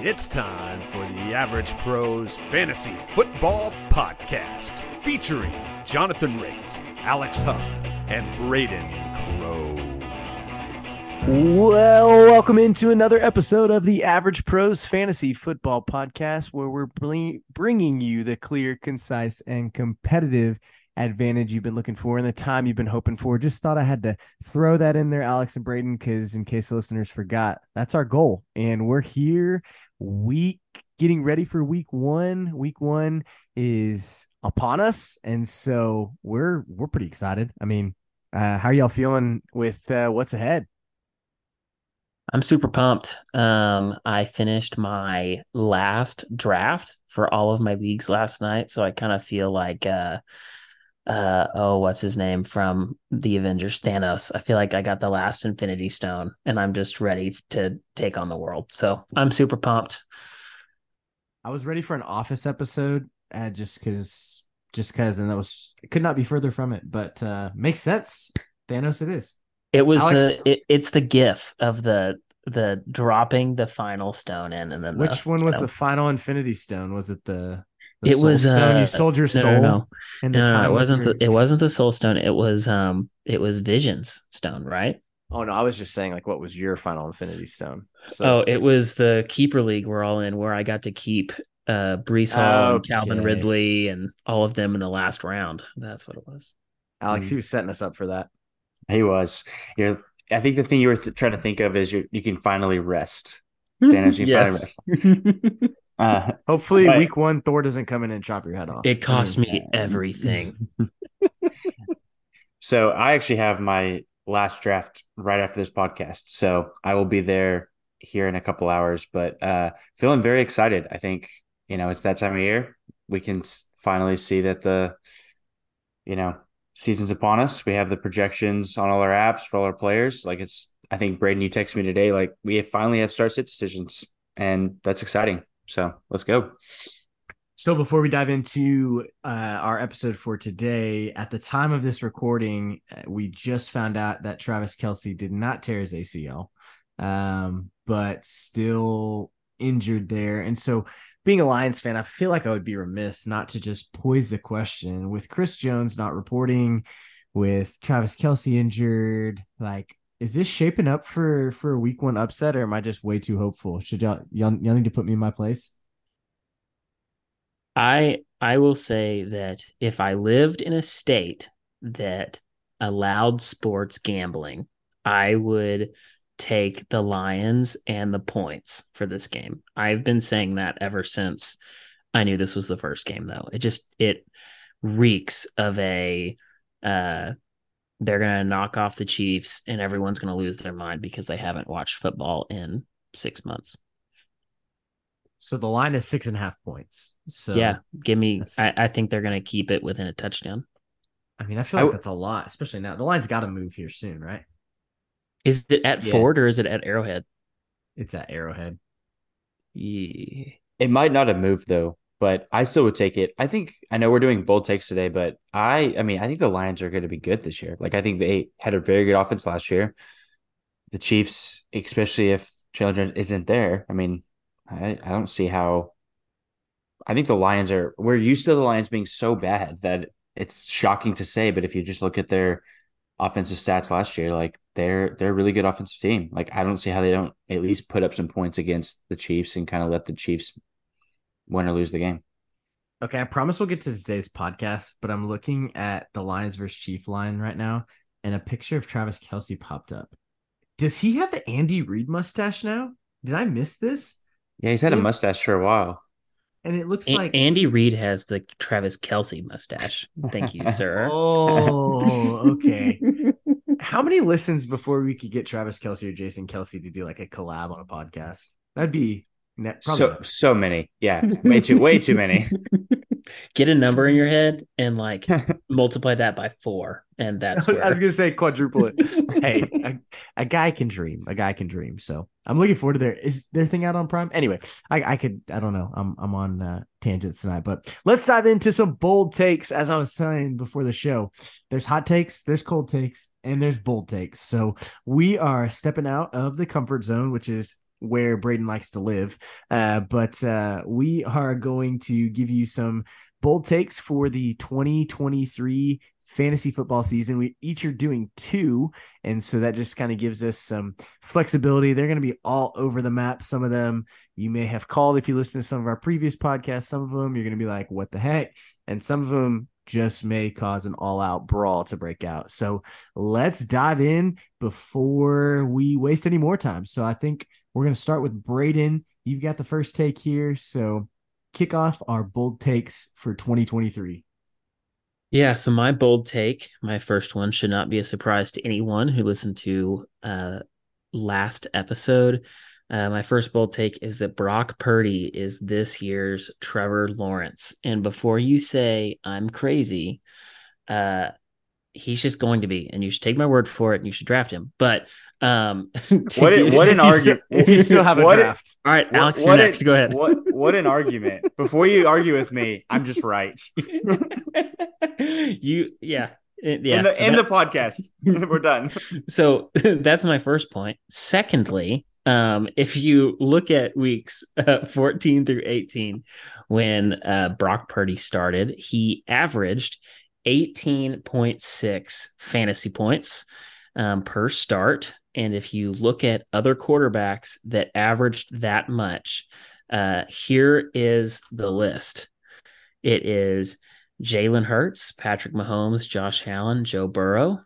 It's time for the Average Pros Fantasy Football Podcast featuring Jonathan Raitz, Alex Huff, and Braden Crow. Well, welcome into another episode of the Average Pros Fantasy Football Podcast, where we're bring- bringing you the clear, concise, and competitive advantage you've been looking for and the time you've been hoping for. Just thought I had to throw that in there, Alex and Braden, because in case the listeners forgot, that's our goal. And we're here week getting ready for week one. Week one is upon us. And so we're we're pretty excited. I mean, uh, how are y'all feeling with uh, what's ahead? I'm super pumped. Um, I finished my last draft for all of my leagues last night, so I kind of feel like uh uh oh what's his name from the avengers? Thanos. I feel like i got the last infinity stone and i'm just ready to take on the world. So i'm super pumped. I was ready for an office episode uh, just because just because and that was it could not be further from it but uh makes sense. Thanos it is. It was Alex, the it, it's the gif of the the dropping the final stone in and then which the, one was you know, the final infinity stone? Was it the the it was stone. Uh, you sold your soul. No, no, no. no, no it wasn't. Your... The, it wasn't the soul stone. It was um. It was Vision's stone, right? Oh no, I was just saying like, what was your final Infinity Stone? So, oh, it was the keeper league we're all in, where I got to keep uh Breece Hall okay. and Calvin Ridley and all of them in the last round. That's what it was. Alex, mm. he was setting us up for that. He was. You're. I think the thing you were th- trying to think of is you you can finally rest. Dennis, you yes. finally rest. Uh, Hopefully, but, week one, Thor doesn't come in and chop your head off. It cost me everything. so I actually have my last draft right after this podcast, so I will be there here in a couple hours. But uh, feeling very excited. I think you know it's that time of year. We can finally see that the you know season's upon us. We have the projections on all our apps for all our players. Like it's, I think Braden, you texted me today. Like we have finally have start sit decisions, and that's exciting. So let's go. So before we dive into uh, our episode for today, at the time of this recording, uh, we just found out that Travis Kelce did not tear his ACL, um, but still injured there. And so, being a Lions fan, I feel like I would be remiss not to just poise the question with Chris Jones not reporting, with Travis Kelce injured. Like, is this shaping up for for a week one upset, or am I just way too hopeful? Should y'all y'all, y'all need to put me in my place? I I will say that if I lived in a state that allowed sports gambling, I would take the Lions and the points for this game. I've been saying that ever since I knew this was the first game though. It just it reeks of a uh they're going to knock off the Chiefs and everyone's going to lose their mind because they haven't watched football in six months. So the line is six and a half points. So yeah, give me. I, I, think they're going to keep it within a touchdown. I mean, I feel like I, that's a lot, especially now. The line's got to move here soon, right? Is it at yeah. Ford or is it at Arrowhead? It's at Arrowhead. Yeah. It might not have moved though but I still would take it. I think I know we're doing bold takes today, but I I mean I think the Lions are going to be good this year. Like I think they had a very good offense last year. The Chiefs, especially if Chandler isn't there, I mean, I, I don't see how. I think the Lions are. We're used to the Lions being so bad that it's shocking to say. But if you just look at their offensive stats last year, like they're they're a really good offensive team. Like I don't see how they don't at least put up some points against the Chiefs and kind of let the Chiefs win or lose the game. Okay, I promise we'll get to today's podcast, but I'm looking at the Lions versus Chief line right now, and a picture of Travis Kelce popped up. Does he have the Andy Reid mustache now? Did I miss this? Yeah, he's had a mustache for a while. And it looks a- like Andy Reid has the Travis Kelce mustache. Thank you, sir. oh, okay. How many listens before we could get Travis Kelce or Jason Kelce to do like a collab on a podcast? That'd be so so many. Yeah, way too way too many. Get a number in your head and like multiply that by four, and that's. Where... I was gonna say quadruple it. hey, a, a, guy can dream. A guy can dream. So I'm looking forward to their is their thing out on Prime. Anyway, I I could I don't know. I'm I'm on uh, tangents tonight, but let's dive into some bold takes. As I was saying before the show, there's hot takes, there's cold takes, and there's bold takes. So we are stepping out of the comfort zone, which is where Braden likes to live. Uh, but uh, we are going to give you some bold takes for the 2023 fantasy football season. We each are doing two. And so that just kind of gives us some flexibility. They're going to be all over the map. Some of them you may have called if you listen to some of our previous podcasts. Some of them you're going to be like, what the heck? And some of them just may cause an all out brawl to break out. So let's dive in before we waste any more time. So I think we're going to start with Braden. You've got the first take here. So kick off our bold takes for 2023. Yeah, so my bold take, my first one, should not be a surprise to anyone who listened to uh, last episode. Uh, my first bold take is that Brock Purdy is this year's Trevor Lawrence. And before you say I'm crazy, uh, he's just going to be, and you should take my word for it. And you should draft him. But um, what, what an argument! If you still have a what draft, all right, Alex, what next. Go ahead. What what an argument! Before you argue with me, I'm just right. you, yeah, yeah. In the, so in that- the podcast, we're done. so that's my first point. Secondly, um, if you look at weeks uh, 14 through 18, when uh, Brock Purdy started, he averaged 18.6 fantasy points um, per start. And if you look at other quarterbacks that averaged that much, uh, here is the list. It is Jalen Hurts, Patrick Mahomes, Josh Allen, Joe Burrow,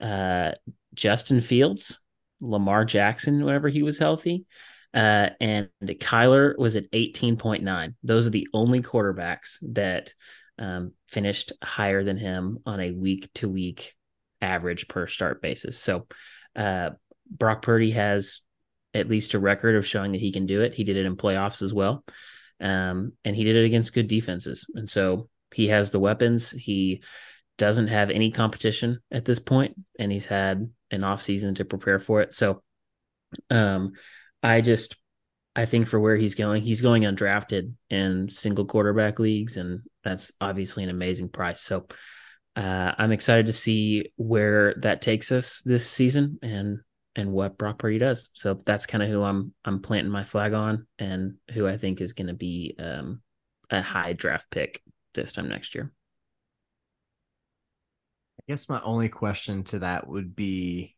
uh, Justin Fields, Lamar Jackson whenever he was healthy. Uh, and Kyler was at 18.9. Those are the only quarterbacks that um, finished higher than him on a week to week average per start basis. So uh, Brock Purdy has at least a record of showing that he can do it. He did it in playoffs as well. Um, and he did it against good defenses. And so he has the weapons. He doesn't have any competition at this point, and he's had an off season to prepare for it. So, um, I just I think for where he's going, he's going undrafted in single quarterback leagues, and that's obviously an amazing price. So, uh, I'm excited to see where that takes us this season and and what Brock Purdy does. So that's kind of who I'm I'm planting my flag on, and who I think is going to be um, a high draft pick this time next year. I guess my only question to that would be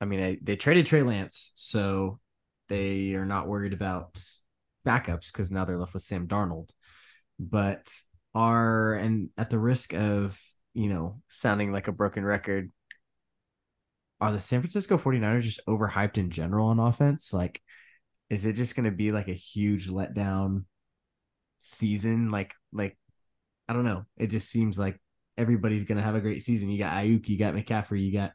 I mean, I, they traded Trey Lance, so they are not worried about backups because now they're left with Sam Darnold. But are, and at the risk of, you know, sounding like a broken record, are the San Francisco 49ers just overhyped in general on offense? Like, is it just going to be like a huge letdown season? Like, like, I don't know. It just seems like everybody's going to have a great season. You got Aiyuk, you got McCaffrey, you got,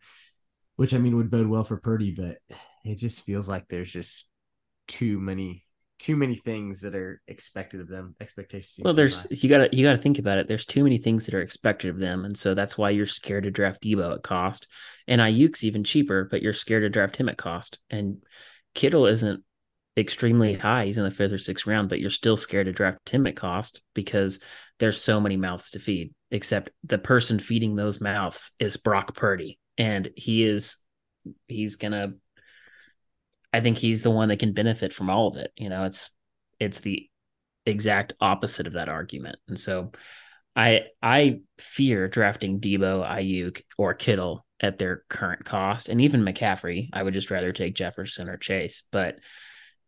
which I mean would bode well for Purdy, but it just feels like there's just too many, too many things that are expected of them. Expectations. Well, there's you gotta you gotta think about it. There's too many things that are expected of them, and so that's why you're scared to draft Deebo at cost. And Aiyuk's even cheaper, but you're scared to draft him at cost. And Kittle isn't extremely high; he's in the fifth or sixth round, but you're still scared to draft him at cost because there's so many mouths to feed. Except the person feeding those mouths is Brock Purdy, and he is he's gonna. I think he's the one that can benefit from all of it. You know, it's it's the exact opposite of that argument. And so I I fear drafting Deebo, Aiyuk, or Kittle at their current cost. And even McCaffrey, I would just rather take Jefferson or Chase. But,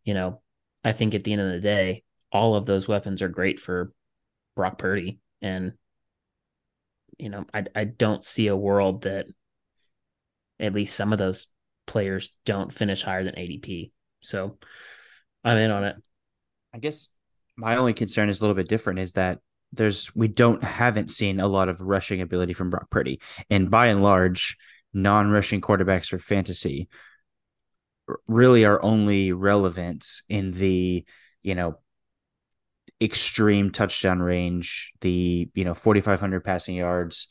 you know, I think at the end of the day, all of those weapons are great for Brock Purdy. And, you know, I I don't see a world that at least some of those players don't finish higher than ADP. So I'm in on it. I guess my only concern is a little bit different is that there's we don't haven't seen a lot of rushing ability from Brock Purdy. And by and large, non-rushing quarterbacks for fantasy really are only relevant in the, you know, extreme touchdown range, the, you know, 4500 passing yards,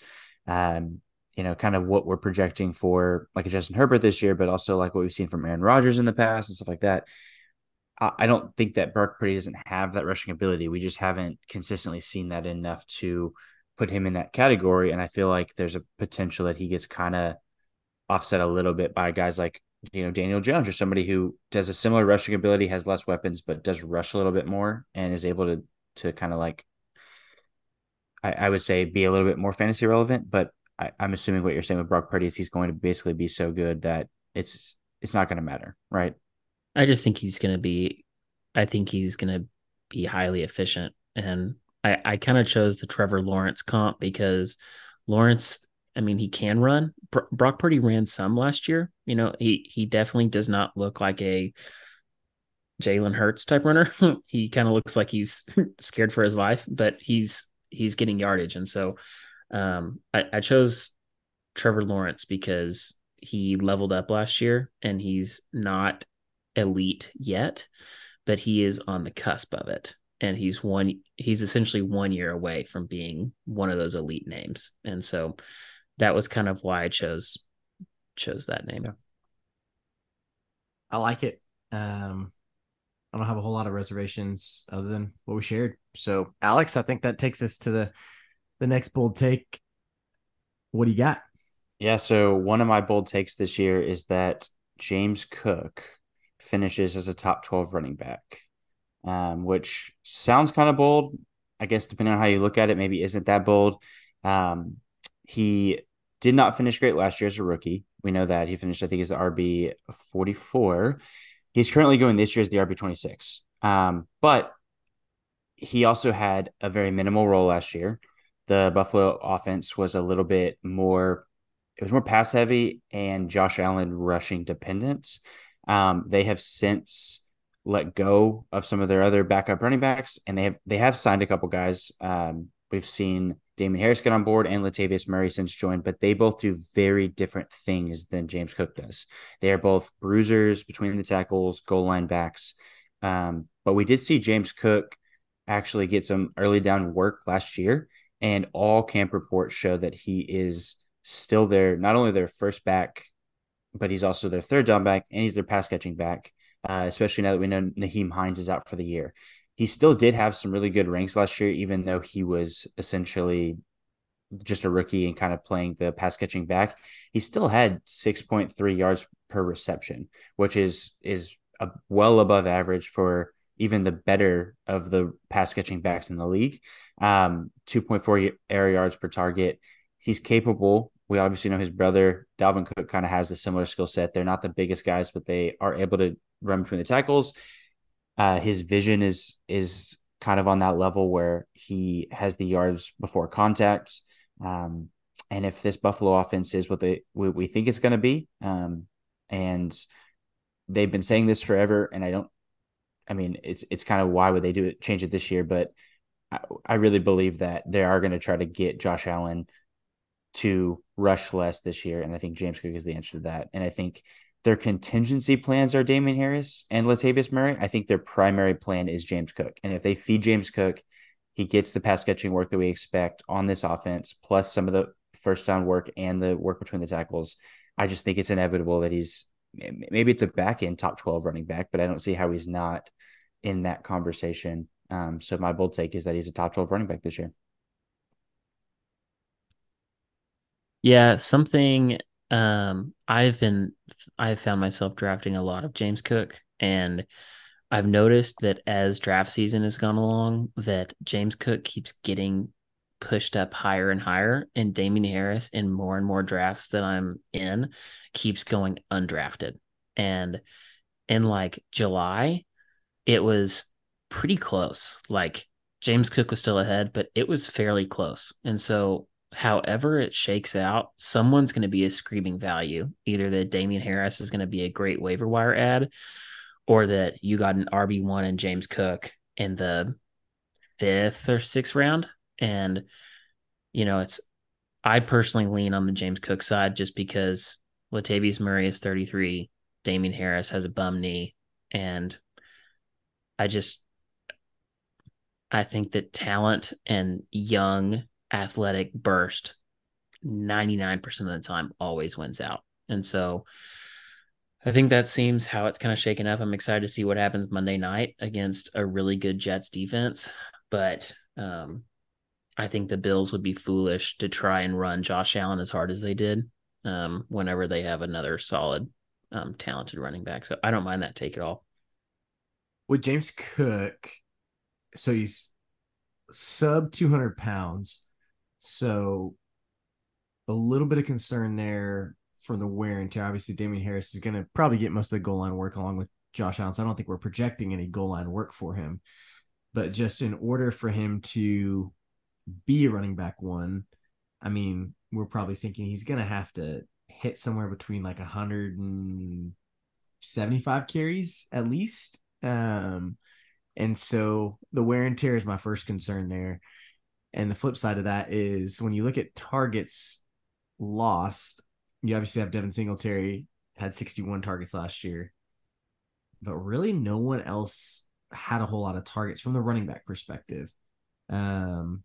um, you know, kind of what we're projecting for like a Justin Herbert this year, but also like what we've seen from Aaron Rodgers in the past and stuff like that. I I don't think that Brock Purdy doesn't have that rushing ability. We just haven't consistently seen that enough to put him in that category. And I feel like there's a potential that he gets kind of offset a little bit by guys like you know Daniel Jones or somebody who does a similar rushing ability, has less weapons, but does rush a little bit more and is able to to kind of like I, I, would say be a little bit more fantasy relevant. But I, am assuming what you're saying with Brock Purdy is he's going to basically be so good that it's it's not going to matter, right? I just think he's going to be. I think he's going to be highly efficient, and I I kind of chose the Trevor Lawrence comp because Lawrence I mean, he can run. Brock Purdy ran some last year. You know, he he definitely does not look like a Jalen Hurts type runner. he kind of looks like he's scared for his life, but he's he's getting yardage, and so um, I, I chose Trevor Lawrence because he leveled up last year, and he's not elite yet, but he is on the cusp of it and he's one he's essentially one year away from being one of those elite names and so that was kind of why I chose chose that name. Yeah. I like it. Um, I don't have a whole lot of reservations other than what we shared. So, Alex, I think that takes us to the the next bold take. What do you got? Yeah, so one of my bold takes this year is that James Cook finishes as a top 12 running back, um, which sounds kind of bold. I guess depending on how you look at it, maybe isn't that bold. Um, he did not finish great last year as a rookie. We know that he finished, I think, as the RB 44. He's currently going this year as the RB 26. Um, but he also had a very minimal role last year. The Buffalo offense was a little bit more, it was more pass heavy and Josh Allen rushing dependence. Um, they have since let go of some of their other backup running backs, and they have they have signed a couple guys. Um, we've seen Damien Harris get on board and Latavius Murray since joined, but they both do very different things than James Cook does. They are both bruisers between the tackles, goal line backs. Um, but we did see James Cook actually get some early down work last year, and all camp reports show that he is still there, not only their first back, but he's also their third down back, and he's their pass catching back. Uh, especially now that we know Nyheim Hines is out for the year he still did have some really good ranks last year, even though he was essentially just a rookie and kind of playing the pass catching back. He still had 6.3 yards per reception, which is is a well above average for even the better of the pass catching backs in the league. Um, 2.4 air yards per target. He's capable. We obviously know his brother Dalvin Cook kind of has a similar skill set. They're not the biggest guys, but they are able to run between the tackles. Uh, his vision is is kind of on that level where he has the yards before contact. Um, and if this Buffalo offense is what they we, we think it's going to be, um, and they've been saying this forever, and I don't, I mean, it's it's kind of why would they do it change it this year? But I, I really believe that they are going to try to get Josh Allen to rush less this year, and I think James Cook is the answer to that. And I think their contingency plans are Damien Harris and Latavius Murray. I think their primary plan is James Cook. And if they feed James Cook, he gets the pass catching work that we expect on this offense, plus some of the first down work and the work between the tackles. I just think it's inevitable that he's maybe it's a back end top 12 running back, but I don't see how he's not in that conversation. Um, so my bold take is that he's a top 12 running back this year. Yeah, something um, I've been I've found myself drafting a lot of James Cook and I've noticed that as draft season has gone along that James Cook keeps getting pushed up higher and higher and Damien Harris in more and more drafts that I'm in keeps going undrafted. And in like July, it was pretty close. Like James Cook was still ahead, but it was fairly close. And so however it shakes out, someone's going to be a screaming value. Either that Damien Harris is going to be a great waiver wire ad, or that you got an RB1 and James Cook in the fifth or sixth round. And, you know, it's, I personally lean on the James Cook side just because Latavius Murray is 33, Damien Harris has a bum knee, and I just, I think that talent and young athletic burst 99% of the time always wins out. And so I think that seems how it's kind of shaken up. I'm excited to see what happens Monday night against a really good Jets defense. But um, I think the Bills would be foolish to try and run Josh Allen as hard as they did um, whenever they have another solid um, talented running back. So I don't mind that take at all. With James Cook, so he's sub 200 pounds. So a little bit of concern there for the wear and tear. Obviously, Damien Harris is going to probably get most of the goal line work along with Josh Allen. So I don't think we're projecting any goal line work for him. But just in order for him to be a running back one, I mean, we're probably thinking he's going to have to hit somewhere between like 175 carries at least. Um, and so the wear and tear is my first concern there. And the flip side of that is when you look at targets lost, you obviously have Devin Singletary had 61 targets last year, but really no one else had a whole lot of targets from the running back perspective. Um,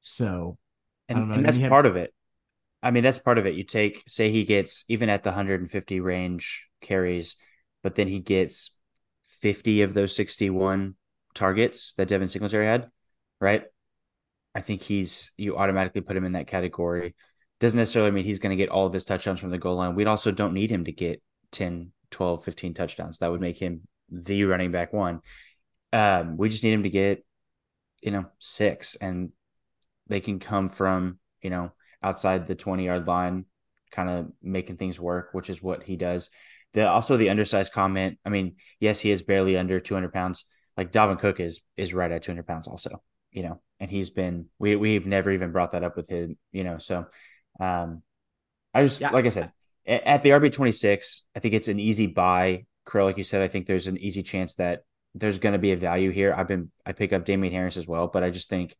so and, and that's have, part of it. I mean, that's part of it. You take, say, he gets even at the 150 range carries, but then he gets 50 of those 61 targets that Devin Singletary had, right? I think he's, you automatically put him in that category. Doesn't necessarily mean he's going to get all of his touchdowns from the goal line. We also don't need him to get 10, 12, 15 touchdowns. That would make him the running back one. Um, we just need him to get, you know, six, and they can come from, you know, outside the 20 yard line, kind of making things work, which is what he does. The also the undersized comment. I mean, yes, he is barely under 200 pounds. Like Dalvin Cook is is right at 200 pounds also, you know, and he's been we we've never even brought that up with him, you know. So um I just yeah. like I said, at the RB 26, I think it's an easy buy. Crow, like you said, I think there's an easy chance that there's going to be a value here. I've been I pick up Damien Harris as well, but I just think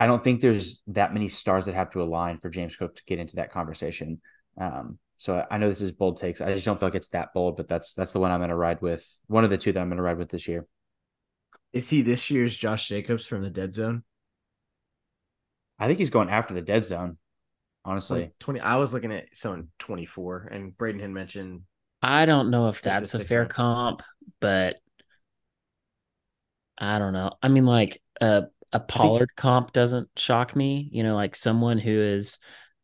I don't think there's that many stars that have to align for James Cook to get into that conversation. Um, so I know this is bold takes. I just don't feel like it's that bold, but that's that's the one I'm going to ride with. One of the two that I'm going to ride with this year. Is he this year's Josh Jacobs from the dead zone? I think he's going after the dead zone. Honestly, 20. I was looking at someone 24, and Braden had mentioned. I don't know if that's a fair comp, but I don't know. I mean, like uh, a Pollard think... comp doesn't shock me. You know, like someone who is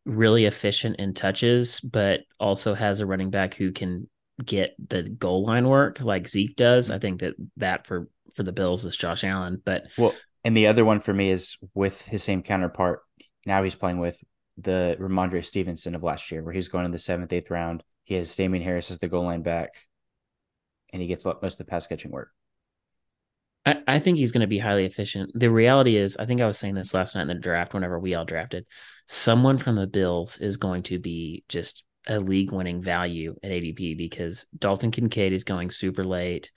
really efficient in touches, but also has a running back who can get the goal line work like Zeke does. I think that that for for the Bills is Josh Allen. But well, and the other one for me is with his same counterpart. Now he's playing with the Rhamondre Stevenson of last year, where he's going in the seventh, eighth round. He has Damien Harris as the goal line back, and he gets most of the pass catching work. I, I think he's going to be highly efficient. The reality is, I think I was saying this last night in the draft, whenever we all drafted, someone from the Bills is going to be just a league winning value at ADP because Dalton Kincaid is going super late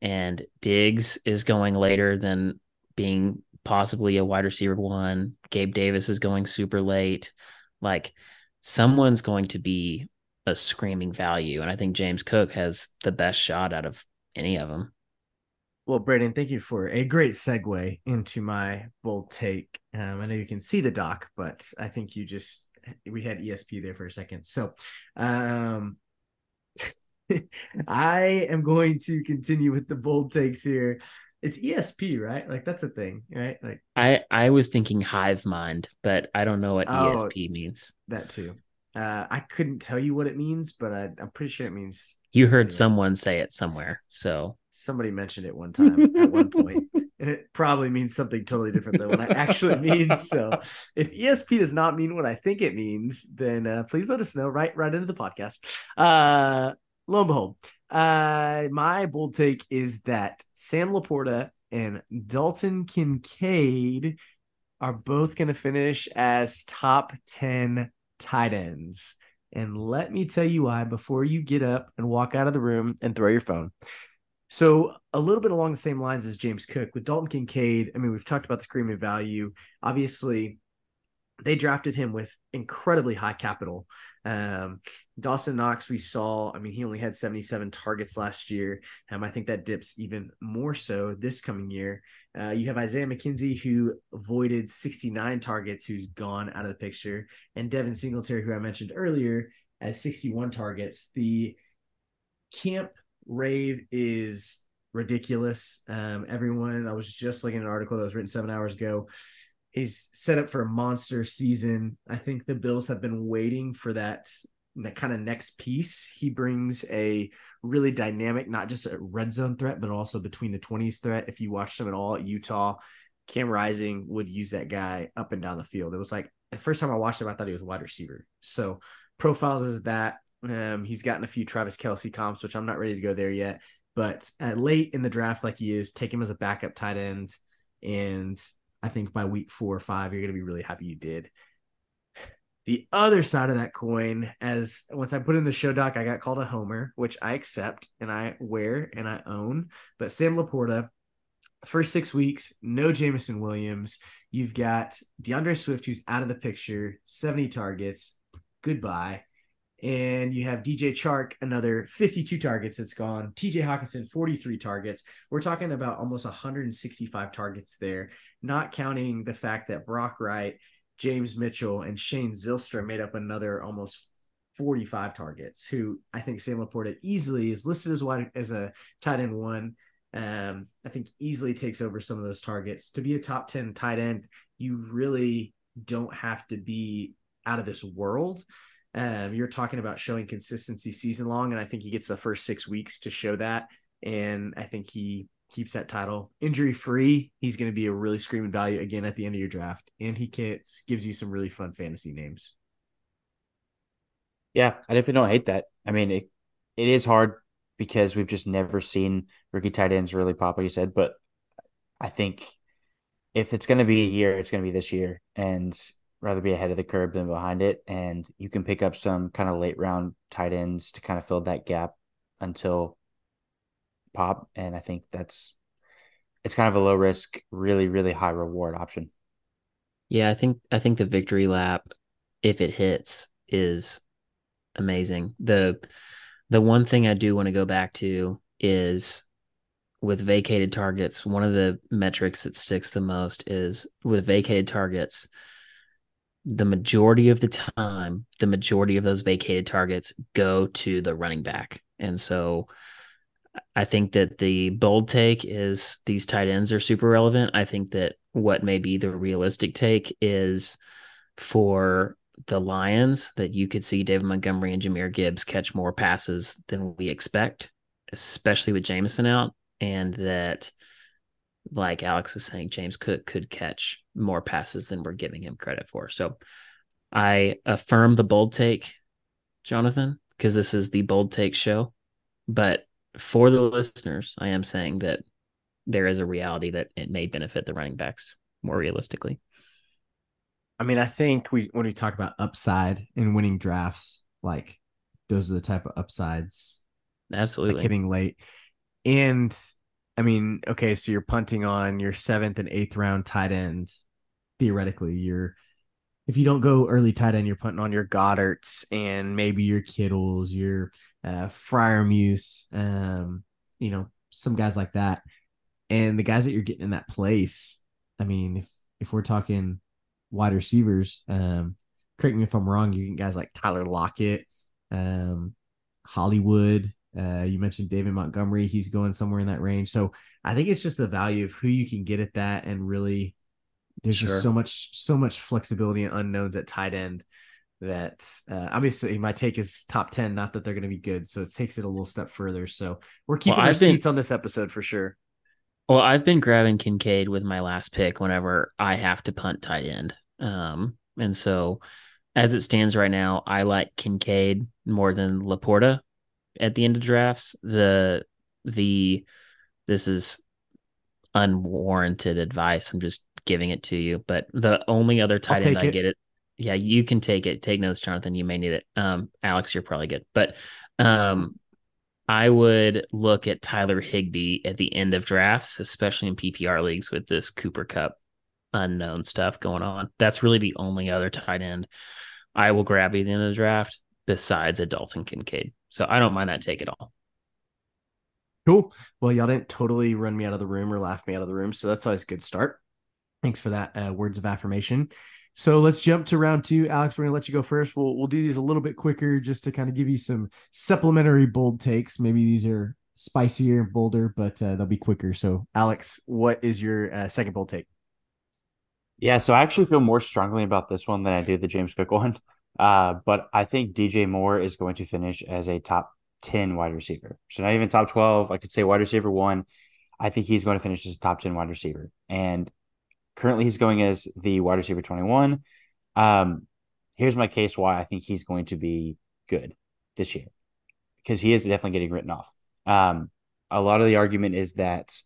and Diggs is going later than being possibly a wide receiver one. Gabe Davis is going super late. Like someone's going to be a screaming value. And I think James Cook has the best shot out of any of them. Well, Braden, thank you for a great segue into my bold take. Um, I know you can see the doc, but I think you just we had ESP there for a second. So, um, I am going to continue with the bold takes here. It's ESP, right? Like that's a thing, right? Like I I was thinking hive mind, but I don't know what oh, ESP means. That too. Uh, I couldn't tell you what it means, but I, am pretty sure it means. You heard anyway. someone say it somewhere, so somebody mentioned it one time at one point, and it probably means something totally different than what it actually means. So, if ESP does not mean what I think it means, then uh, please let us know right right into the podcast. Uh, lo and behold, uh, my bold take is that Sam LaPorta and Dalton Kincaid are both going to finish as top ten tight ends. And let me tell you why before you get up and walk out of the room and throw your phone. So, a little bit along the same lines as James Cook with Dalton Kincaid. I mean, we've talked about the screaming value. Obviously, they drafted him with incredibly high capital. Um, Dawson Knox, we saw, I mean, he only had 77 targets last year. Um, I think that dips even more so this coming year. Uh, you have Isaiah McKenzie, who avoided 69 targets, who's gone out of the picture, and Devin Singletary, who I mentioned earlier, as 61 targets. The camp rave is ridiculous. Um, everyone, I was just looking at an article that was written seven hours ago he's set up for a monster season. I think the Bills have been waiting for that that kind of next piece. He brings a really dynamic, not just a red zone threat, but also between the 20s threat. If you watched him at all at Utah, Cam Rising would use that guy up and down the field. It was like the first time I watched him, I thought he was wide receiver. So profiles is that. Um, he's gotten a few Travis Kelce comps, which I'm not ready to go there yet. But at late in the draft, like he is, take him as a backup tight end. And I think by week four or five, you're going to be really happy you did. The other side of that coin, as once I put in the show doc, I got called a homer, which I accept and I wear and I own. But Sam Laporta, first six weeks, no Jameson Williams. You've got D'Andre Swift, who's out of the picture, 70 targets. Goodbye. And you have DJ Chark, another 52 targets. that's gone. TJ Hockenson, 43 targets. We're talking about almost 165 targets there, not counting the fact that Brock Wright, James Mitchell, and Shane Zylstra made up another almost 45 targets, who I think Sam Laporta easily is listed as wide as a tight end one. Um, I think easily takes over some of those targets. To be a top 10 tight end, you really don't have to be out of this world. Um, you're talking about showing consistency season long, and I think he gets the first six weeks to show that. And I think he keeps that title injury free. He's going to be a really screaming value again at the end of your draft, and he gets, gives you some really fun fantasy names. Yeah, I definitely don't hate that. I mean, it it is hard because we've just never seen rookie tight ends really pop, like you said. But I think if it's going to be a year, it's going to be this year, and rather be ahead of the curve than behind it. And you can pick up some kind of late round tight ends to kind of fill that gap until pop. And I think that's it's kind of a low risk, really, really high reward option. Yeah, I think I think the victory lap, if it hits, is amazing. The the one thing I do want to go back to is with vacated targets, one of the metrics that sticks the most is with vacated targets, the majority of the time, the majority of those vacated targets go to the running back. And so I think that the bold take is these tight ends are super relevant. I think that what may be the realistic take is for the Lions that you could see David Montgomery and Jahmyr Gibbs catch more passes than we expect, especially with Jameson out, and that like Alex was saying, James Cook could catch more passes than we're giving him credit for. So I affirm the bold take, Jonathan, because this is the bold take show. But for the listeners, I am saying that there is a reality that it may benefit the running backs more realistically. I mean, I think we when we talk about upside in winning drafts, like those are the type of upsides. Absolutely. Like hitting late. And I mean, okay, so you're punting on your seventh and eighth round tight end. Theoretically, you're if you don't go early tight end, you're punting on your Goederts and maybe your Kittles, your uh, Freiermuth, um, you know, some guys like that. And the guys that you're getting in that place, I mean, if if we're talking wide receivers, um, correct me if I'm wrong, you get guys like Tyler Lockett, um, Hollywood, uh, you mentioned David Montgomery; he's going somewhere in that range. So I think it's just the value of who you can get at that, and really, there's sure. just so much, so much flexibility and unknowns at tight end that uh, obviously my take is top 10 not that they're going to be good. So it takes it a little step further. So we're keeping well, our been, seats on this episode for sure. Well i've been grabbing kincaid with my last pick whenever i have to punt tight end. Um, and so as it stands right now i like kincaid more than laporta at the end of drafts. The the this is unwarranted advice. I'm just giving it to you. But the only other tight end I it. get it. Yeah, you can take it. Take notes, Jonathan. You may need it. Um, Alex, you're probably good. But um, I would look at Tyler Higbee at the end of drafts, especially in PPR leagues with this Cooper Kupp unknown stuff going on. That's really the only other tight end I will grab at the end of the draft besides a Dalton Kincaid. So I don't mind that take at all. Cool. Well, y'all didn't totally run me out of the room or laugh me out of the room. So that's always a good start. Thanks for that uh, words of affirmation. So let's jump to round two. Alex, we're gonna let you go first. We'll we'll do these a little bit quicker just to kind of give you some supplementary bold takes. Maybe these are spicier and bolder, but uh, they'll be quicker. So, Alex, what is your uh, second bold take? Yeah, so I actually feel more strongly about this one than I do the James Cook one. Uh, but I think DJ Moore is going to finish as a top 10 wide receiver. So not even top 12. I could say wide receiver one. I think he's going to finish as a top 10 wide receiver. And currently he's going as the wide receiver 21. Um, here's my case why I think he's going to be good this year because he is definitely getting written off. Um, a lot of the argument is that,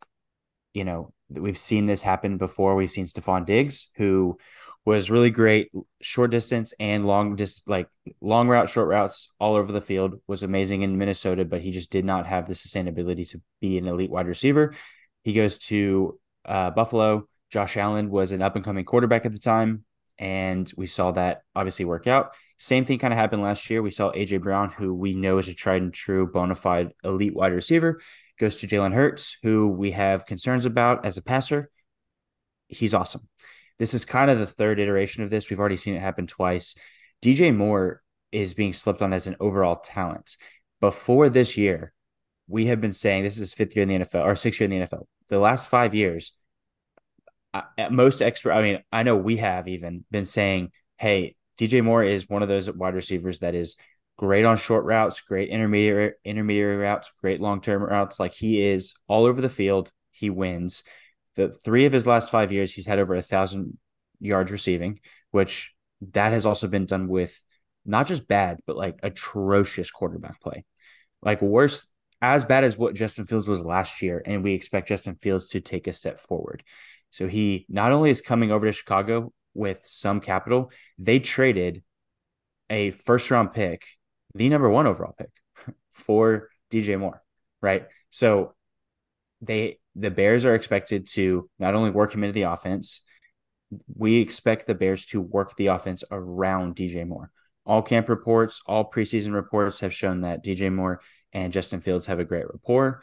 you know, we've seen this happen before. We've seen Stefon Diggs, who was really great short distance and long just like long route, short routes all over the field, was amazing in Minnesota, but he just did not have the sustainability to be an elite wide receiver. He goes to uh, Buffalo. Josh Allen was an up and coming quarterback at the time, and we saw that obviously work out. Same thing kind of happened last year. We saw AJ Brown, who we know is a tried and true bona fide elite wide receiver, goes to Jalen Hurts, who we have concerns about as a passer. He's awesome. This is kind of the third iteration of this. We've already seen it happen twice. DJ Moore is being slept on as an overall talent. Before this year, we have been saying this is his fifth year in the NFL or sixth year in the NFL. The last five years, most expert, I mean, I know we have even been saying, hey, DJ Moore is one of those wide receivers that is great on short routes, great intermediate intermediary routes, great long term routes. Like he is all over the field. He wins. The three of his last five years, he's had over a thousand yards receiving, which that has also been done with not just bad, but like atrocious quarterback play. Like worse, as bad as what Justin Fields was last year. And we expect Justin Fields to take a step forward. So he not only is coming over to Chicago with some capital, they traded a first round pick, the number one overall pick for DJ Moore, right? So they the Bears are expected to not only work him into the offense, we expect the Bears to work the offense around DJ Moore. All camp reports, all preseason reports have shown that DJ Moore and Justin Fields have a great rapport.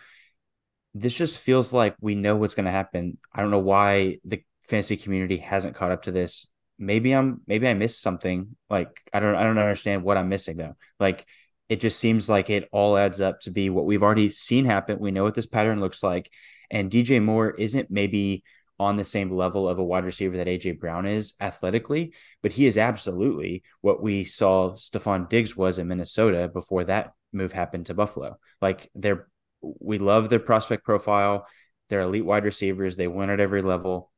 This just feels like we know what's going to happen. I don't know why the fantasy community hasn't caught up to this. Maybe I'm maybe I missed something. Like I don't I don't understand what I'm missing though. Like it just seems like it all adds up to be what we've already seen happen. We know what this pattern looks like. And DJ Moore isn't maybe on the same level of a wide receiver that AJ Brown is athletically, but he is absolutely what we saw Stefon Diggs was in Minnesota before that move happened to Buffalo. Like they're we love their prospect profile. They're elite wide receivers. They win at every level.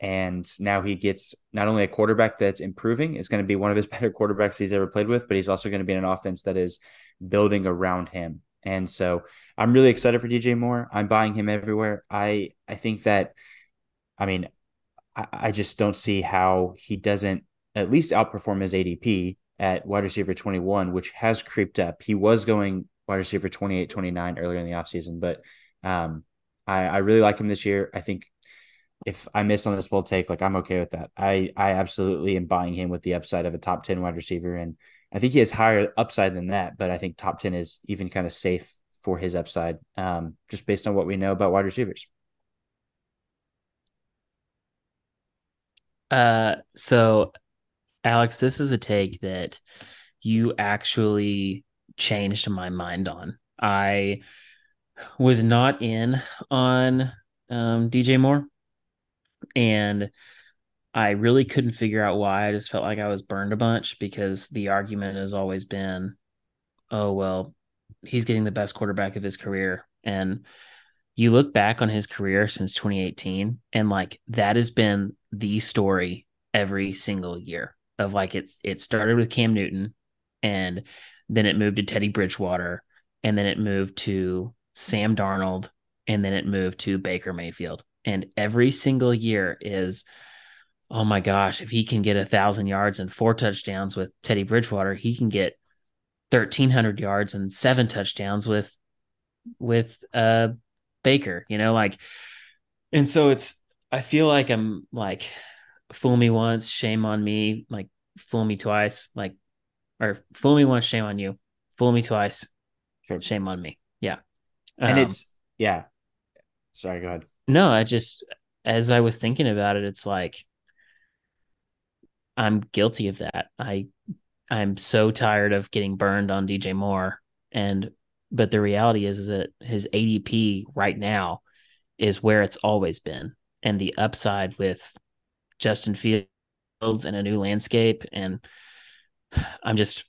And now he gets not only a quarterback that's improving, it's going to be one of his better quarterbacks he's ever played with, but he's also going to be in an offense that is building around him. And so I'm really excited for DJ Moore. I'm buying him everywhere. I I think that I mean, I, I just don't see how he doesn't at least outperform his ADP at wide receiver 21, which has creeped up. He was going wide receiver 28, 29 earlier in the offseason, but um, I, I really like him this year. I think if I miss on this bold take, like I'm okay with that. I I absolutely am buying him with the upside of a top 10 wide receiver. And I think he has higher upside than that, but I think top 10 is even kind of safe for his upside, um, just based on what we know about wide receivers. Uh, so Alex, this is a take that you actually changed my mind on. I was not in on um, DJ Moore, and I really couldn't figure out why. I just felt like I was burned a bunch because the argument has always been, oh, well, he's getting the best quarterback of his career. And you look back on his career since 2018, and like that has been the story every single year of like it, it started with Cam Newton and then it moved to Teddy Bridgewater and then it moved to Sam Darnold and then it moved to Baker Mayfield. And every single year is, oh my gosh, if he can get a thousand yards and four touchdowns with Teddy Bridgewater, he can get thirteen hundred yards and seven touchdowns with with uh Baker, you know, like and so it's I feel like I'm like fool me once, shame on me, like fool me twice, like or fool me once, shame on you, fool me twice, sure. shame on me. Yeah. And um, it's yeah. Sorry, go ahead. No, I just as I was thinking about it, it's like I'm guilty of that. I I'm so tired of getting burned on DJ Moore. And but the reality is, that his ADP right now is where it's always been. And the upside with Justin Fields and a new landscape and I'm just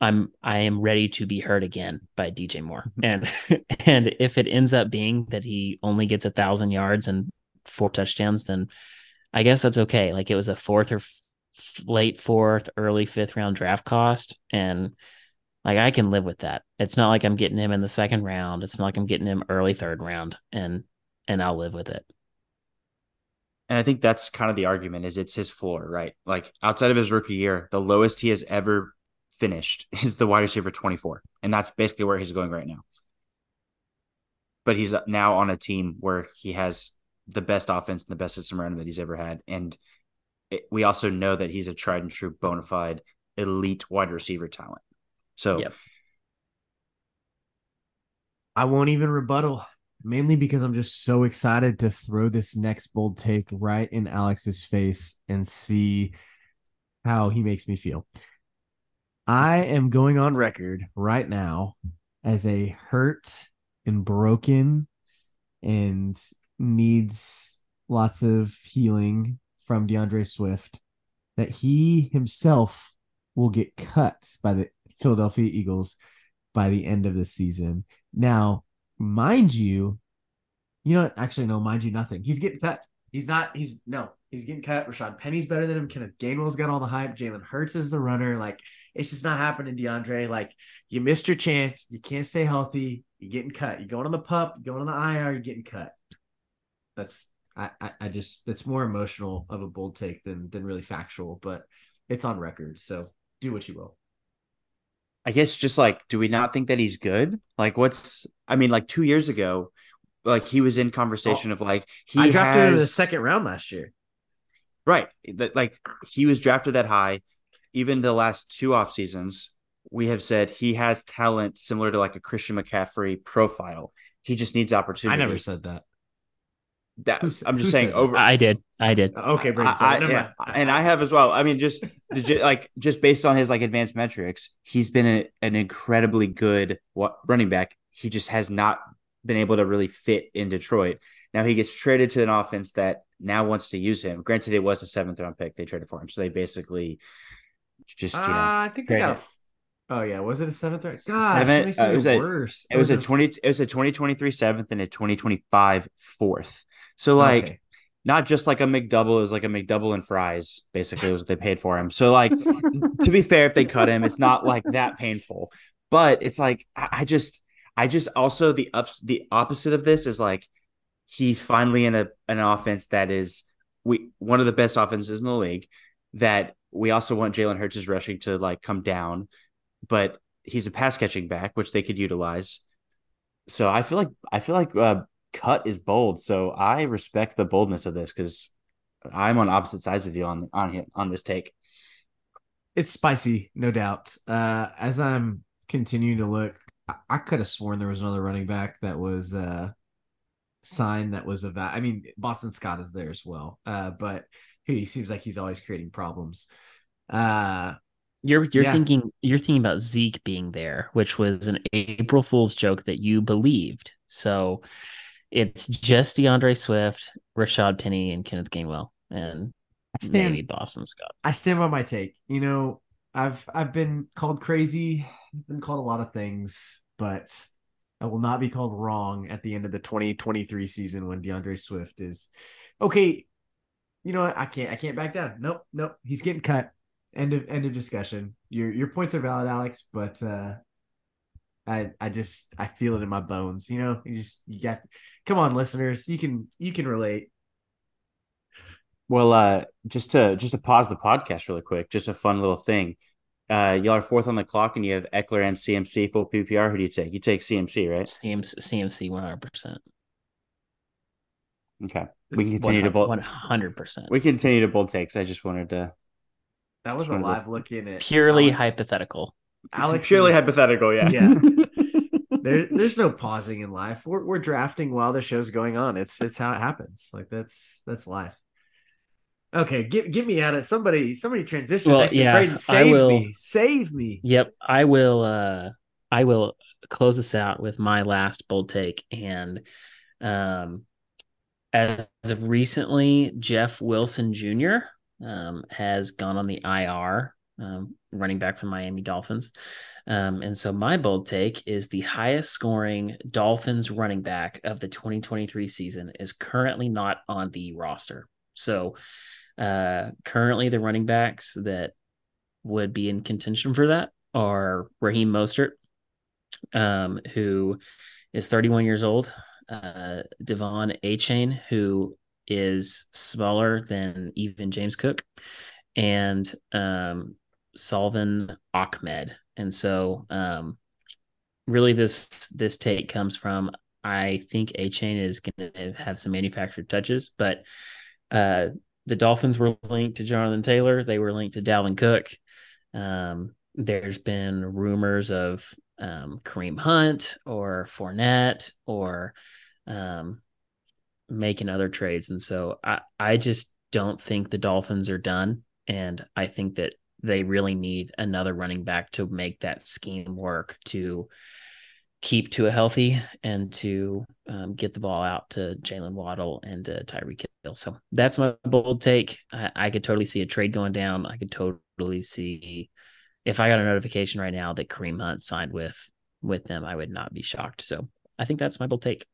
I'm I am ready to be hurt again by DJ Moore. Mm-hmm. And and if it ends up being that he only gets a thousand yards and four touchdowns, then I guess that's okay. Like it was a fourth or late fourth, early fifth round draft cost. And like I can live with that. It's not like I'm getting him in the second round. It's not like I'm getting him early third round. And and I'll live with it. And I think that's kind of the argument is it's his floor, right? Like outside of his rookie year, the lowest he has ever finished is the wide receiver 24. And that's basically where he's going right now. But he's now on a team where he has the best offense and the best system around him that he's ever had. And it, we also know that he's a tried and true bona fide elite wide receiver talent. So Yep. I won't even rebuttal, mainly because I'm just so excited to throw this next bold take right in Alex's face and see how he makes me feel. I am going on record right now as a hurt and broken and needs lots of healing from D'Andre Swift that he himself will get cut by the Philadelphia Eagles by the end of the season. Now, mind you, you know, actually, no, mind you, nothing. He's getting cut. He's not, he's no, he's getting cut. Rashaad Penny's better than him. Kenneth Gainwell's got all the hype. Jalen Hurts is the runner. Like, it's just not happening, D'Andre. Like, you missed your chance. You can't stay healthy. You're getting cut. You're going on the pup, you're going on the IR, you're getting cut. That's, I, I, I just, that's more emotional of a bold take than, than really factual, but it's on record. So do what you will. I guess just like, do we not think that he's good? Like, what's, I mean, like two years ago, like he was in conversation of like, he I drafted him in the second round last year. right. That like he was drafted that high. Even the last two off seasons, we have said he has talent similar to like a Christian McCaffrey profile. He just needs opportunity. I never said that. That. who s- I'm just saying said that? over. I did. I did. Okay, Brady. I- I- yeah, and I have as well. I mean, just the like just based on his like advanced metrics, he's been a, an incredibly good wa- running back. He just has not been able to really fit in Detroit. Now he gets traded to an offense that now wants to use him. Granted, it was a seventh round pick they traded for him, so they basically just you know Uh, I think they got a. Oh yeah, was it a seventh round? Gosh, Seven- uh, it, it was a- worse. it was a f- twenty it was a twenty twenty three seventh and a twenty twenty five fourth. So like. Okay. not just like a McDouble, it was like a McDouble and fries, basically, was what they paid for him. So, like, to be fair, if they cut him, it's not like that painful. But it's like I, I just, I just also the ups, the opposite of this is like he finally in a an offense that is we one of the best offenses in the league. That we also want Jalen Hurts' rushing to like come down, but he's a pass catching back, which they could utilize. So I feel like I feel like uh, cut is bold. So I respect the boldness of this because I'm on opposite sides of you on on on this take. It's spicy, no doubt. Uh, as I'm continuing to look, I, I could have sworn there was another running back that was uh signed that was a va- I mean, Boston Scott is there as well. Uh, but he seems like he's always creating problems. Uh, You're you're Yeah. thinking you're thinking about Zeke being there, which was an April Fool's joke that you believed. So it's just D'Andre Swift, Rashaad Penny, and Kenneth Gainwell, and I stand maybe Boston Scott. I stand by my take. You know, I've I've been called crazy, I've been called a lot of things, but I will not be called wrong at the end of the 2023 season when D'Andre Swift is okay. You know what? I can't I can't back down. Nope, nope. He's getting cut. End of end of discussion. Your your points are valid, Alex, but uh I I just I feel it in my bones. You know, you just you got to, come on, listeners. You can you can relate. Well, uh, just to just to pause the podcast really quick, just a fun little thing. Uh, y'all are fourth on the clock, and you have Ekeler and CMC full PPR. Who do you take? You take CMC, right? CMC, CMC 100%. Okay, we can continue to bold. 100%. We continue to bold takes. I just wanted to That was a Trying to- live look in it. Purely Alex- hypothetical. Alex purely is- hypothetical. Yeah, Yeah. there, there's no pausing in life. We're we're drafting while the show's going on. It's it's how it happens. Like that's that's life. Okay, get get me out of somebody. Somebody transition. Well, next yeah, Braden. I Save will- me. Save me. Yep, I will. Uh, I will close this out with my last bold take, and um, as of recently, Jeff Wilson Jr. Um, has gone on the IR um, running back from Miami Dolphins. Um, and so my bold take is the highest scoring Dolphins running back of the 2023 season is currently not on the roster. So uh, currently the running backs that would be in contention for that are Raheem Mostert, um, who is 31 years old, uh, De'Von Achane, who is smaller than even James Cook, and um, Salvon Ahmed. And so, um, really, this this take comes from I think Achane is going to have some manufactured touches, but uh, the Dolphins were linked to Jonathan Taylor. They were linked to Dalvin Cook. Um, there's been rumors of um, Kareem Hunt or Fournette or um, making other trades. And so I, I just don't think the Dolphins are done. And I think that they really need another running back to make that scheme work to keep to a healthy and to um, get the ball out to Jaylen Waddle and Tyreek Hill. So that's my bold take. I, I could totally see a trade going down. I could totally see if I got a notification right now that Kareem Hunt signed with with them, I would not be shocked. So I think that's my bold take.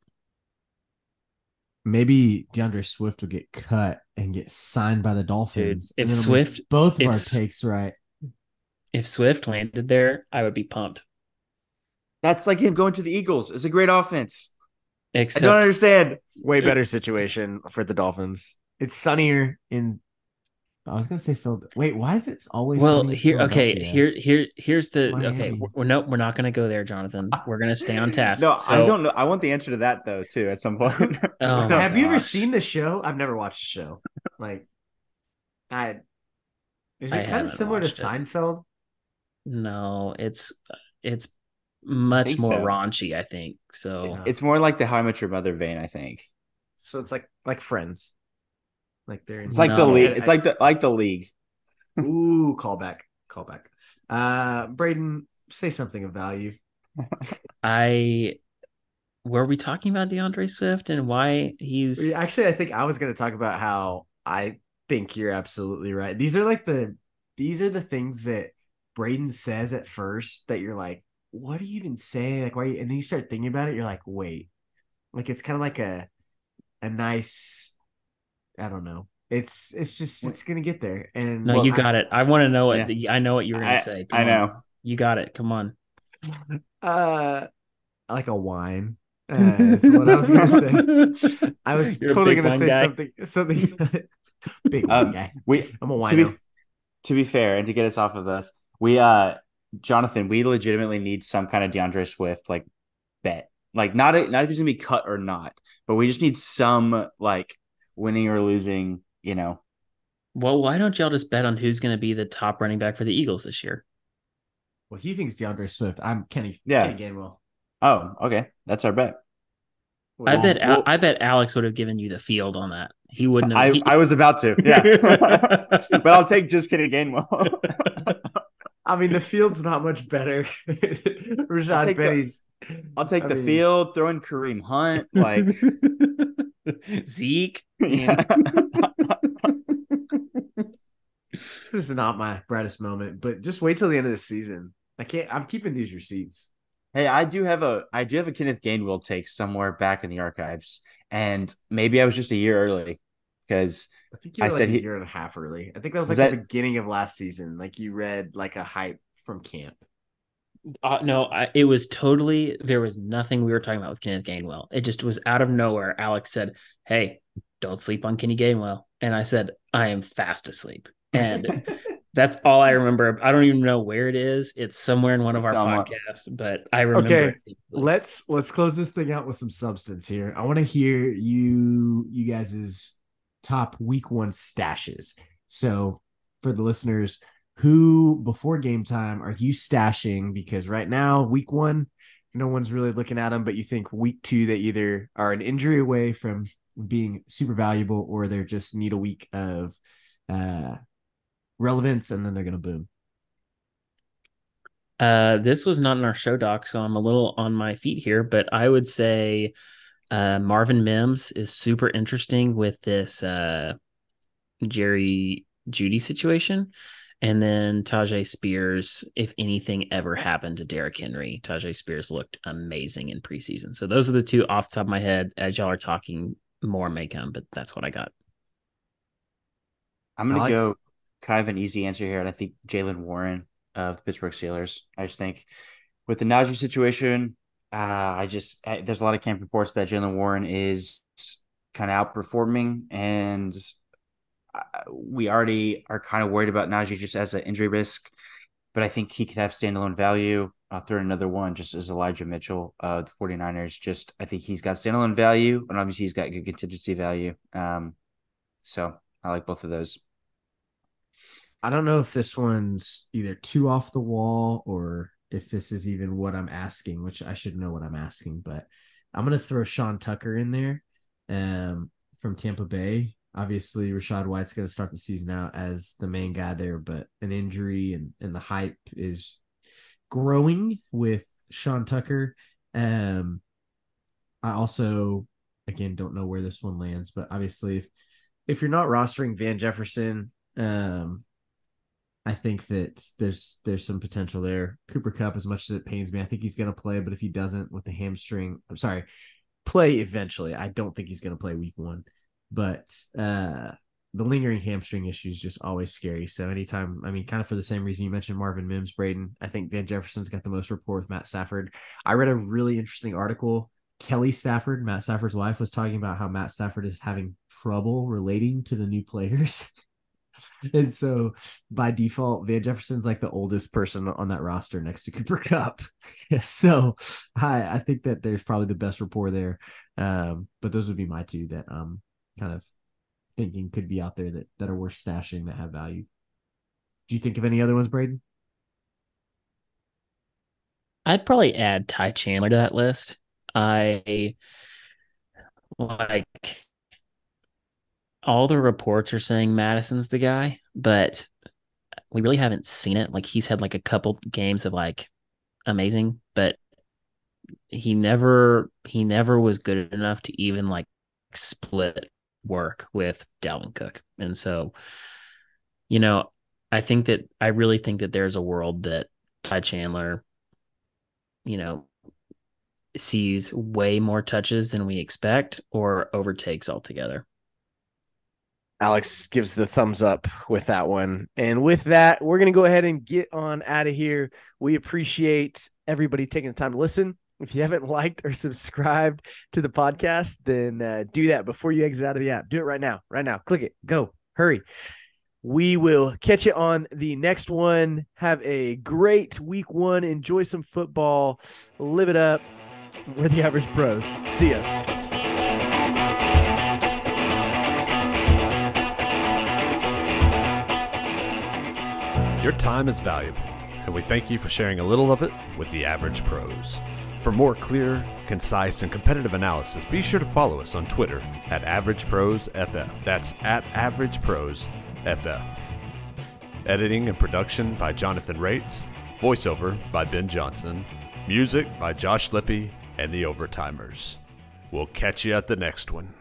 Maybe D'Andre Swift will get cut and get signed by the Dolphins. Dude, if Swift, both of our takes right. If Swift landed there, I would be pumped. That's like him going to the Eagles. It's a great offense. Except, I don't understand. Way better situation for the Dolphins. It's sunnier in I was gonna say Phil. Wait, why is it always well here? Okay, here, here, here's the okay. We're, no, we're not gonna go there, Jonathan. We're gonna stay on task. no, so, I don't know. I want the answer to that though too at some point. oh, have you ever seen the show? I've never watched the show. Like, I is it I kind of similar to it. Seinfeld? No, it's it's much more so. raunchy. I think so. It's more like the How I Met Your Mother vein. I think. So it's like like Friends. Like they're it's like no, the league. It's like the like the league. Ooh, callback, callback. Uh, Braden, say something of value. I were we talking about D'Andre Swift and why he's actually? I think I was going to talk about how I think you're absolutely right. These are like the these are the things that Braden says at first that you're like, what do you even say? Like, why? And then you start thinking about it. You're like, wait, like it's kind of like a a nice I don't know. It's it's just it's gonna get there. And no, well, you got I, it. I want to know what yeah. I know what you were gonna I, say. Come I know on. you got it. Come on. Uh, like a wine. Uh, is what I was gonna say. I was You're totally gonna say guy. something something big um, guy. We I'm a wine. To be, to be fair, and to get us off of this, we uh Jonathan, we legitimately need some kind of D'Andre Swift like bet. Like not a, not if he's gonna be cut or not, but we just need some like winning or losing, you know. Well, why don't y'all just bet on who's going to be the top running back for the Eagles this year? Well, he thinks D'Andre Swift. I'm Kenny. Yeah. Kenny Gainwell. Oh, okay. That's our bet. Well, I bet. Well, I bet Alex would have given you the field on that. He wouldn't. Have, I, he, I was about to. Yeah, but I'll take just Kenny Gainwell. I mean, the field's not much better. Rashaad Penny's. I'll take I the mean, field. Throw in Kareem Hunt. Like Zeke. this is not my brightest moment, but just wait till the end of the season. I can't. I'm keeping these receipts. Hey, I do have a I do have a Kenneth Gainwell take somewhere back in the archives, and maybe I was just a year early because I think you were I like said a he, year and a half early. I think that was like was the that, beginning of last season. Like you read like a hype from camp. Uh, no, I, it was totally there was nothing we were talking about with Kenneth Gainwell. It just was out of nowhere. Alex said, "Hey, don't sleep on Kenny Gainwell," and I said, "I am fast asleep." And that's all I remember. I don't even know where it is. It's somewhere in one of our Somewhat. podcasts, but I remember. Okay, let's let's close this thing out with some substance here. I want to hear you you guys's top week one stashes. So for the listeners who before game time are you stashing? Because right now, week one, no one's really looking at them, but you think week two, they either are an injury away from being super valuable or they're just need a week of uh, relevance and then they're going to boom. Uh, this was not in our show doc, so I'm a little on my feet here, but I would say uh, Marvin Mims is super interesting with this uh, Jerry Jeudy situation. And then Tyjae Spears, if anything ever happened to Derrick Henry, Tyjae Spears looked amazing in preseason. So those are the two off the top of my head. As y'all are talking, more may come, but that's what I got. I'm gonna Alex? go kind of an easy answer here, and I think Jaylen Warren of the Pittsburgh Steelers. I just think with the Najee situation, uh, I just there's a lot of camp reports that Jaylen Warren is kind of outperforming, and uh, we already are kind of worried about Najee just as an injury risk. But I think he could have standalone value. I'll throw another one just as Elijah Mitchell of the 49ers. Just I think he's got standalone value, and obviously he's got good contingency value. Um, so I like both of those. I don't know if this one's either too off the wall or if this is even what I'm asking, which I should know what I'm asking, but I'm gonna throw Sean Tucker in there um, from Tampa Bay. Obviously, Rachaad White's gonna start the season out as the main guy there, but an injury and, and the hype is growing with Sean Tucker. Um, I also again don't know where this one lands, but obviously if if you're not rostering Van Jefferson, um, I think that there's there's some potential there. Cooper Kupp, as much as it pains me, I think he's gonna play, but if he doesn't with the hamstring, I'm sorry, play eventually. I don't think he's gonna play week one. But uh the lingering hamstring issue is just always scary. So anytime, I mean, kind of for the same reason you mentioned Marvin Mims, Braden, I think Van Jefferson's got the most rapport with Matt Stafford. I read a really interesting article. Kelly Stafford, Matt Stafford's wife, was talking about how Matt Stafford is having trouble relating to the new players. and so by default, Van Jefferson's like the oldest person on that roster next to Cooper Kupp. so I, I think that there's probably the best rapport there. Um, but those would be my two that um kind of thinking could be out there that, that are worth stashing that have value. Do you think of any other ones, Braden? I'd probably add Ty Chandler to that list. I like all the reports are saying Mattison's the guy, but we really haven't seen it. Like he's had like a couple games of like amazing, but he never he never was good enough to even like split work with Dalvin Cook. And so, you know, I think that I really think that there's a world that Ty Chandler, you know, sees way more touches than we expect or overtakes altogether. Alex gives the thumbs up with that one. And with that, we're going to go ahead and get on out of here. We appreciate everybody taking the time to listen. If you haven't liked or subscribed to the podcast, then uh, do that before you exit out of the app. Do it right now. Right now. Click it. Go. Hurry. We will catch you on the next one. Have a great week one. Enjoy some football. Live it up. We're the average pros. See ya. Your time is valuable, and we thank you for sharing a little of it with the average pros. For more clear, concise, and competitive analysis, be sure to follow us on Twitter at AverageProsFF. That's at AverageProsFF. Editing and production by Jonathan Raitz. Voiceover by Ben Johnson. Music by Josh Lippi and the Overtimers. We'll catch you at the next one.